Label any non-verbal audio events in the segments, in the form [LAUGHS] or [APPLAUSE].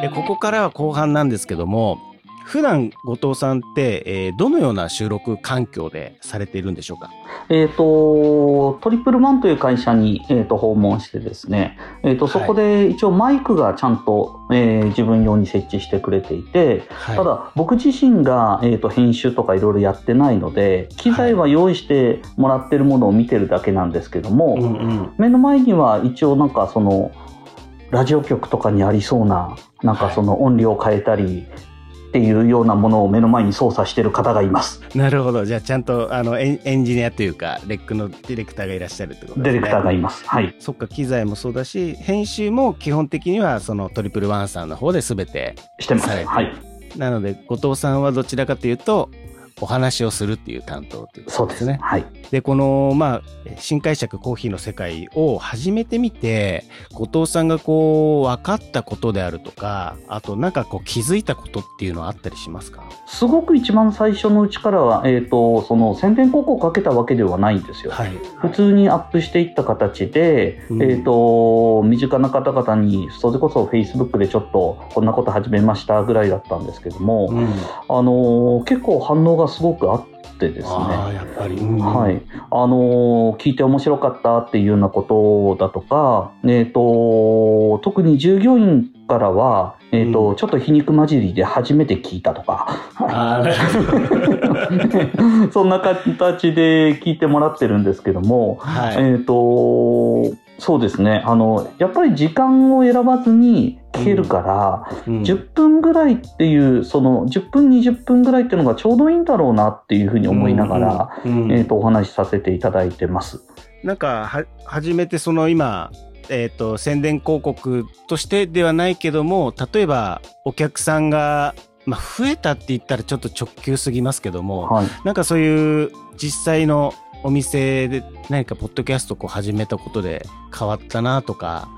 でここからは後半なんですけども普段後藤さんって、えーどのような収録環境でされているんでしょうか？えっ、と、トリプルワンという会社に、えー、と訪問してですね、えっ、と、はい。そこで一応マイクがちゃんと、えー自分用に設置してくれていて、はい。ただ僕自身が、えー、と編集とかいろいろやってないので、機材は用意してもらってるものを見てるだけなんですけども、うんうん。目の前には一応なんかその、ラジオ局とかにありそうな、なんかその音量を変えたり、っていうようなものを目の前に操作してる方がいます。なるほどじゃあちゃんとあのエンジニアというかレックのディレクターがいらっしゃるってことですねディレクターがいます。はい。そっか機材もそうだし編集も基本的にはそのトリプルワンさんの方で全てしてます。はい。なので後藤さんはどちらかというとお話をするっていう担当っていうこそうでね。とですすね。はい。でこのまあ新解釈コーヒーの世界を始めてみて後藤さんがこう分かったことであるとかあとなんかこう気づいたことっていうのはあったりしますか？すごく一番最初のうちからは、えっ、と、その宣伝広告をかけたわけではないんですよ。はい普通にアップしていった形で、うんえっ、と、身近な方々に、それこそ Facebook でちょっとこんなこと始めましたぐらいだったんですけども、うん、あのー結構反応がすごくあってですね。うんはい。あのー聞いて面白かったっていうようなことだとか、えっ、と、特に従業員からは、えっ、と、うんちょっと皮肉混じりで初めて聞いたとか、[LAUGHS] そんな形で聞いてもらってるんですけども、はい、えっ、と、そうですね。あの、やっぱり時間を選ばずに聞けるから、うん10分ぐらいっていう、その10分、20分ぐらいっていうのがちょうどいいんだろうなっていうふうに思いながら、うんうんえっ、と、お話しさせていただいてます。なんかは初めてその今、えー、と宣伝広告としてではないけども例えばお客さんが、まあ、増えたって言ったらちょっと直球すぎますけども、はい。なんかそういう実際のお店で何かポッドキャストをこう始めたことで変わったなとか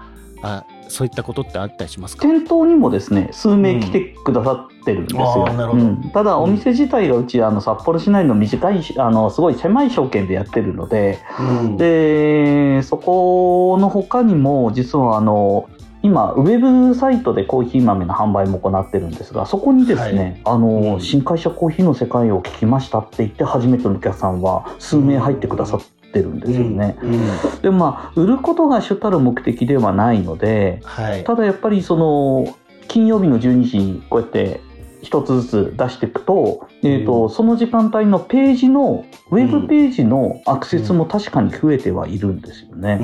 あそういったことってあったりしますか？店頭にもですね、数名来てくださってるんですよ。うん。あーなるほど。うん。ただ、お店自体がうち、あの、札幌市内の短いし、あの、すごい狭い証券でやってるので、うん。で、そこの他にも、実はあの、今、ウェブサイトでコーヒー豆の販売も行ってるんですが、そこにですね、あの、うん。新会社コーヒーの世界を聞きましたって言って、初めてのお客さんは数名入ってくださってるんですよね。うんうん。でもまあ、売ることが主たる目的ではないので、はい。ただやっぱりその、金曜日の12時にこうやって一つずつ出していくと、えっ、と、その時間帯のページの、ウェブページのアクセスも確かに増えてはいるんですよね。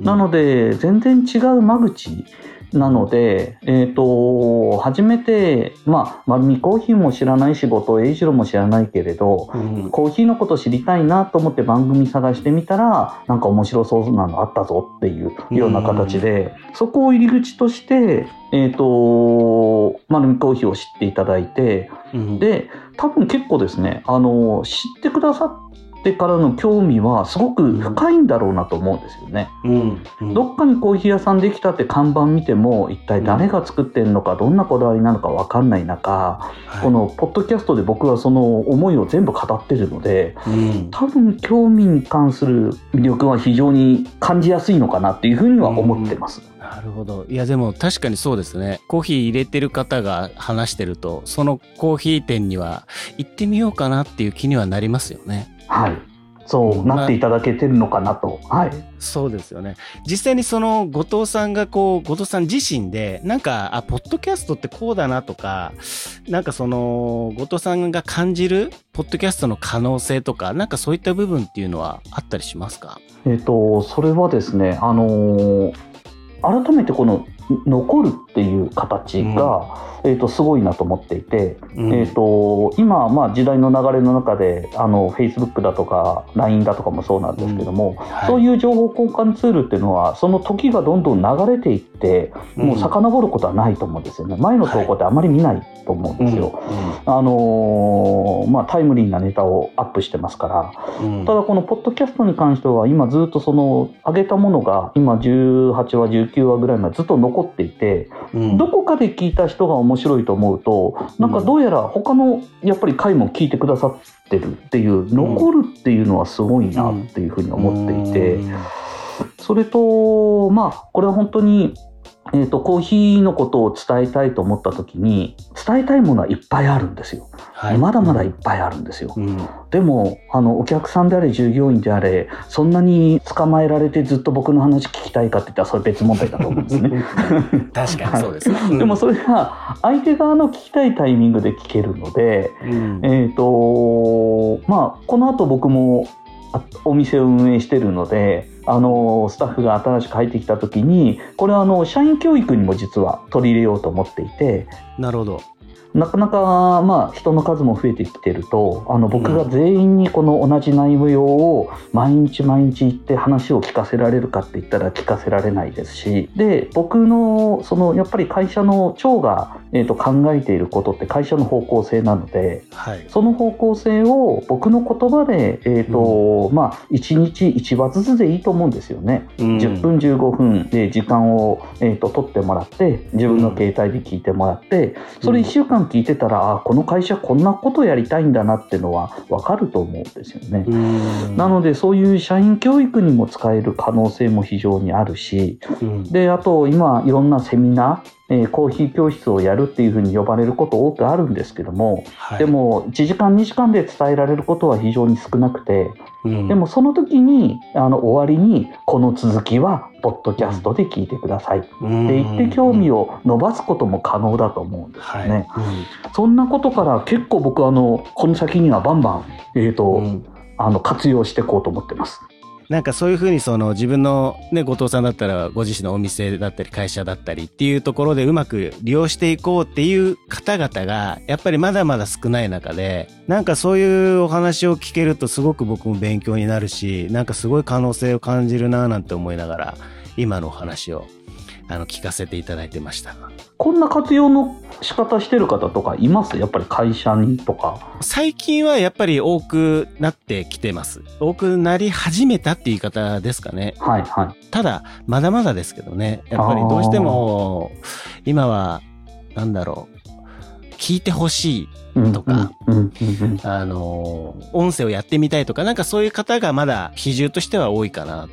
なので、全然違う間口なので、えっ、と、初めて、まあ、まみコーヒーも知らないし、後藤英二郎も知らないけれど、うん。コーヒーのこと知りたいなと思って番組探してみたら、なんか面白そうなのあったぞっていうような形で、そこを入り口として、えっ、と、まるみコーヒーを知っていただいて、うん。で、多分結構ですね、あの、知ってくださってからの興味はすごく深いんだろうなと思うんですよね。うん。うん。どっかにコーヒー屋さんできたって看板見ても、一体誰が作ってるのか、どんなこだわりなのかわかんない中、はい。このポッドキャストで僕はその思いを全部語ってるので、うん。多分興味に関する魅力は非常に感じやすいのかなっていうふうには思ってます。なるほど。いや、でも確かにそうですね。コーヒー入れてる方が話してると、そのコーヒー店には行ってみようかなっていう気にはなりますよね。はい。そうなっていただけてるのかなと。はい。そうですよね。実際にその後藤さんがこう、後藤さん自身で、なんか、あ、ポッドキャストってこうだなとか、なんかその、後藤さんが感じる、ポッドキャストの可能性とか、なんかそういった部分っていうのはあったりしますか？えっ、と、それはですね、あのー改めてこの残るっていう形が、えっ、と、すごいなと思っていて、うん。えっ、と、今、まあ時代の流れの中で、あの、Facebook だとか LINE だとかもそうなんですけども、はい。そういう情報交換ツールっていうのは、その時がどんどん流れていって、もう遡ることはないと思うんですよね。前の投稿ってあまり見ないと思うんですよ。あのーまあ、タイムリーなネタをアップしてますから。うん。うんただこのポッドキャストに関しては今ずっとその上げたものが今18話19話ぐらいまでずっと残っていてうん。どこかで聞いた人が面白いと思うとなんかどうやら他のやっぱり回も聞いてくださってるっていう残るっていうのはすごいなっていうふうに思っていてうん。それとまあこれは本当にえーと、コーヒーのことを伝えたいと思った時に伝えたいものはいっぱいあるんですよ、はい、まだまだいっぱいあるんですよ、うん、でもあのお客さんであれ従業員であれそんなに捕まえられてずっと僕の話聞きたいかって言ったらそれ別問題だと思うんですね。[LAUGHS] 確かにそうですね、はい、でもそれが相手側の聞きたいタイミングで聞けるので、うん、えっ、ー、とまあこの後僕もお店を運営してるのであのスタッフが新しく入ってきた時にこれはあの社員教育にも実は取り入れようと思っていてなるほど。なかなか、まあ、人の数も増えてきてるとあの僕が全員にこの同じ内容を毎日毎日言って話を聞かせられるかって言ったら聞かせられないですしで僕のそのやっぱり会社の長が、えー、と考えていることって会社の方向性なので、はい、その方向性を僕の言葉で、えーと、うん、まあ、1日1話ずつでいいと思うんですよね。うん、10分15分で時間を、えーと、取ってもらって自分の携帯で聞いてもらってそれ1週間聞いてたら、あこの会社こんなことやりたいんだなっていうのは分かると思うんですよね。なのでそういう社員教育にも使える可能性も非常にあるし、うん、であと今いろんなセミナーえー、コーヒー教室をやるっていうふうに呼ばれること多くあるんですけども、はい、でも1時間2時間で伝えられることは非常に少なくて、うん、でもその時にあの終わりにこの続きはポッドキャストで聞いてくださいって言って興味を伸ばすことも可能だと思うんですよね。はい。うん、そんなことから結構僕あのこの先にはバンバン、えーと、うん、あの活用していこうと思ってます。なんかそういうふうにその自分のね、後藤さんだったらご自身のお店だったり会社だったりっていうところでうまく利用していこうっていう方々がやっぱりまだまだ少ない中で、なんかそういうお話を聞けるとすごく僕も勉強になるし、なんかすごい可能性を感じるなぁなんて思いながら今のお話をあの聞かせていただいてました。こんな活用の仕方してる方とかいます？やっぱり会社にとか。最近はやっぱり多くなってきてます。多くなり始めたって言い方ですかね。はいはい。ただ、まだまだですけどね。やっぱりどうしても、今は、なんだろう。聞いてほしいとか、あの、音声をやってみたいとか、なんかそういう方がまだ比重としては多いかな。ああ、なる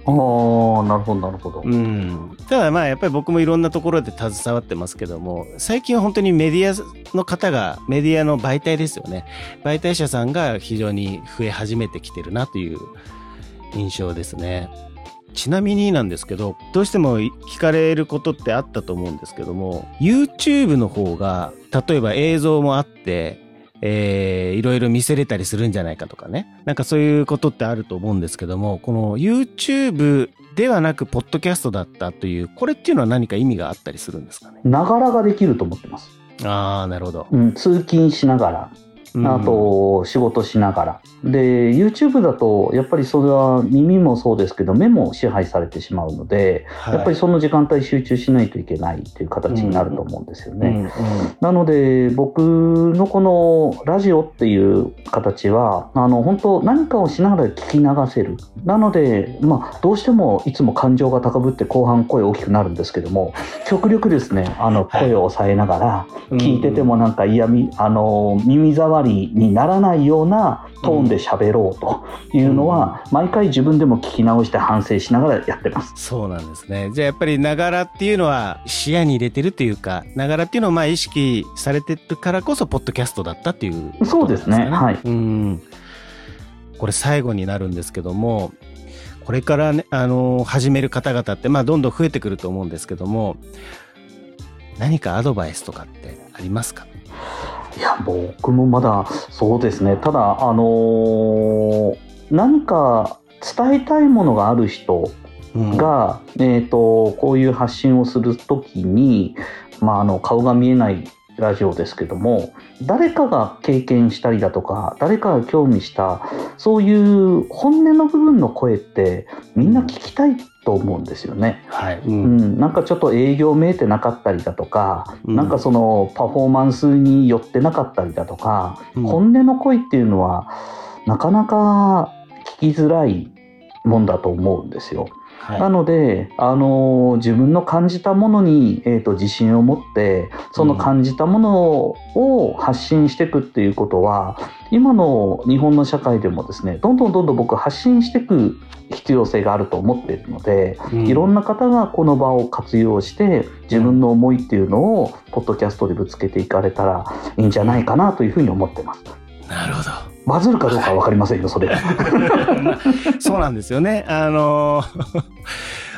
ほど、なるほど。うん。ただまあ、やっぱり僕もいろんなところで携わってますけども、最近は本当にメディアの方が、メディアの媒体ですよね。媒体者さんが非常に増え始めてきてるなという印象ですね。ちなみになんですけど、どうしても聞かれることってあったと思うんですけども、YouTube の方が、例えば映像もあって、えー、いろいろ見せれたりするんじゃないかとかね。なんかそういうことってあると思うんですけども、この YouTube ではなく、ポッドキャストだったという、これっていうのは何か意味があったりするんですかね？ながらができると思ってます。ああ、なるほど。うん、通勤しながら、あと仕事しながら。で、YouTube だとやっぱりそれは耳もそうですけど目も支配されてしまうので、はい、やっぱりその時間帯集中しないといけないという形になると思うんですよね。なので僕のこのラジオっていう形はあの本当何かをしながら聞き流せる。なので、まあ、どうしてもいつも感情が高ぶって後半声大きくなるんですけども [LAUGHS] 極力ですねあの声を抑えながら聞いててもなんか嫌みあの耳障りりにならないようなトーンで喋ろうというのは、毎回自分でも聞き直して反省しながらやってます。そうなんですね。じゃあやっぱりながらっていうのは視野に入れてるというか、ながらっていうのをまあ意識されてるからこそ、ポッドキャストだったっていう、ね、そうですね。はい。うん。これ最後になるんですけども、これからね、あのー、始める方々って、まあ、どんどん増えてくると思うんですけども、何かアドバイスとかってありますか？いや僕もまだそうですね。ただあのー、何か伝えたいものがある人が、うん、えーと、こういう発信をする時に、まあ、あの顔が見えないラジオですけども誰かが経験したりだとか誰かが興味したそういう本音の部分の声ってみんな聞きたいと思うんですよね。はい。うん、なんかちょっと営業見えてなかったりだとか、うん、なんかそのパフォーマンスによってなかったりだとか、うん、本音の声っていうのはなかなか聞きづらいもんだと思うんですよ。はいなので、あのー自分の感じたものに、えー、と自信を持ってその感じたものを発信していくっていうことは、今の日本の社会でもですねどんどんどんどん僕発信していく必要性があると思っているので、いろんな、な方がこの場を活用して自分の思いっていうのをポッドキャストでぶつけていかれたらいいんじゃないかなというふうに思ってます。なるほど。バズるかどうかは分かりませんよ、それ。[LAUGHS] まあそうなんですよね。あの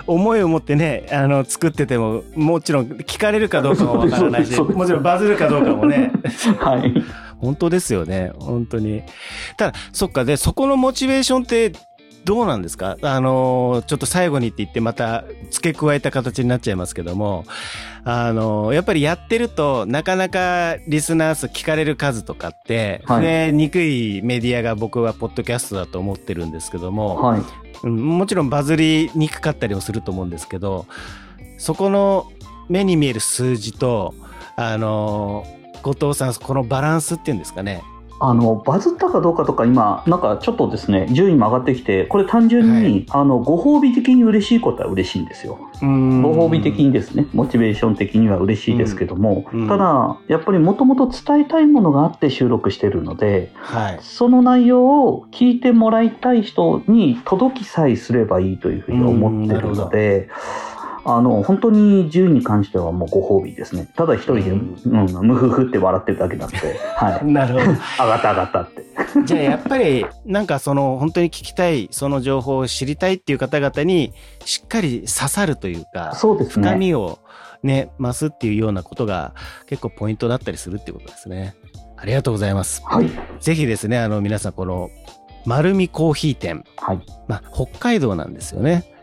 思いを持ってね、あの、作ってても、もちろん聞かれるかどうかもわからないし、[LAUGHS] もちろんバズるかどうかもね、[LAUGHS] はい。本当ですよね。本当に。ただ、そっか、で、そこのモチベーションって、どうなんですか？あの、ちょっと最後にって言ってまた付け加えた形になっちゃいますけども、あの、やっぱりやってるとなかなかリスナー数聞かれる数とかってはい増えにくいメディアが僕はポッドキャストだと思ってるんですけども、はい。うんもちろんバズりにくかったりもすると思うんですけど、そこの目に見える数字と、あの、後藤さん、このバランスっていうんですかね。あのバズったかどうかとか今なんかちょっとですね順位も上がってきてこれ単純に、はい。あのご褒美的に嬉しいことは嬉しいんですよ。ごご褒美的にですねモチベーション的には嬉しいですけども、うん。うん。ただやっぱりもともと伝えたいものがあって収録してるのではい。その内容を聞いてもらいたい人に届きさえすればいいというふうに思ってるので。あの本当に10に関してはもうご褒美ですね。ただ一人で、ううんんムフフって笑ってるだけなんで、はい。なるほど。上がった上がったって。じゃあやっぱりなんかその本当に聞きたいその情報を知りたいっていう方々にしっかり刺さるというかそうですね。深みをね増すっていうようなことが結構ポイントだったりするっていうことですね。ありがとうございます。はい。ぜひですねあの皆さんこの丸見コーヒー店、はい。まあ、北海道なんですよね。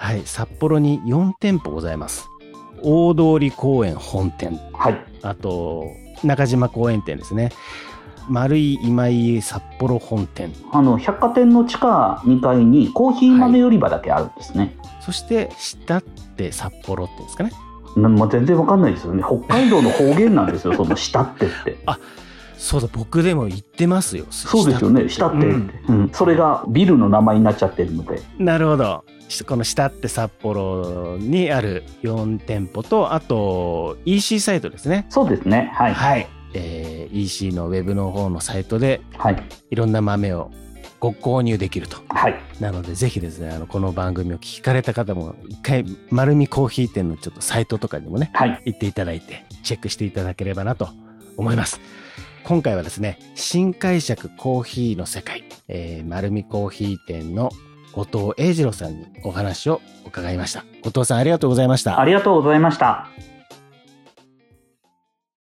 はい札幌に4店舗ございます。大通公園本店はい。あと中島公園店ですね。丸井今井札幌本店あの、百貨店の地下2階にコーヒー豆売り場だけあるんですね。そして、下って札幌ってですかね。なまあ、全然わかんないですよね。北海道の方言なんですよ、その下ってって。そうだ、僕でも言ってますよ。そうですよね、下ってって、うんうんそれがビルの名前になっちゃってるので。なるほど。しこの下って札幌にある4店舗と、あと EC サイトですね。そうですね。はい。はい。えー EC のウェブの方のサイトではい。いろんな豆をご購入できると。はい。なので、ぜひですね、あの、この番組を聞かれた方も、一回、丸見コーヒー店のちょっとサイトとかにもね、はい。行っていただいて、チェックしていただければなと思います。今回はですね、新解釈コーヒーの世界、えー、丸見コーヒー店の後藤英二郎さんにお話を伺いました。後藤さんありがとうございましたあ。りがとうございました。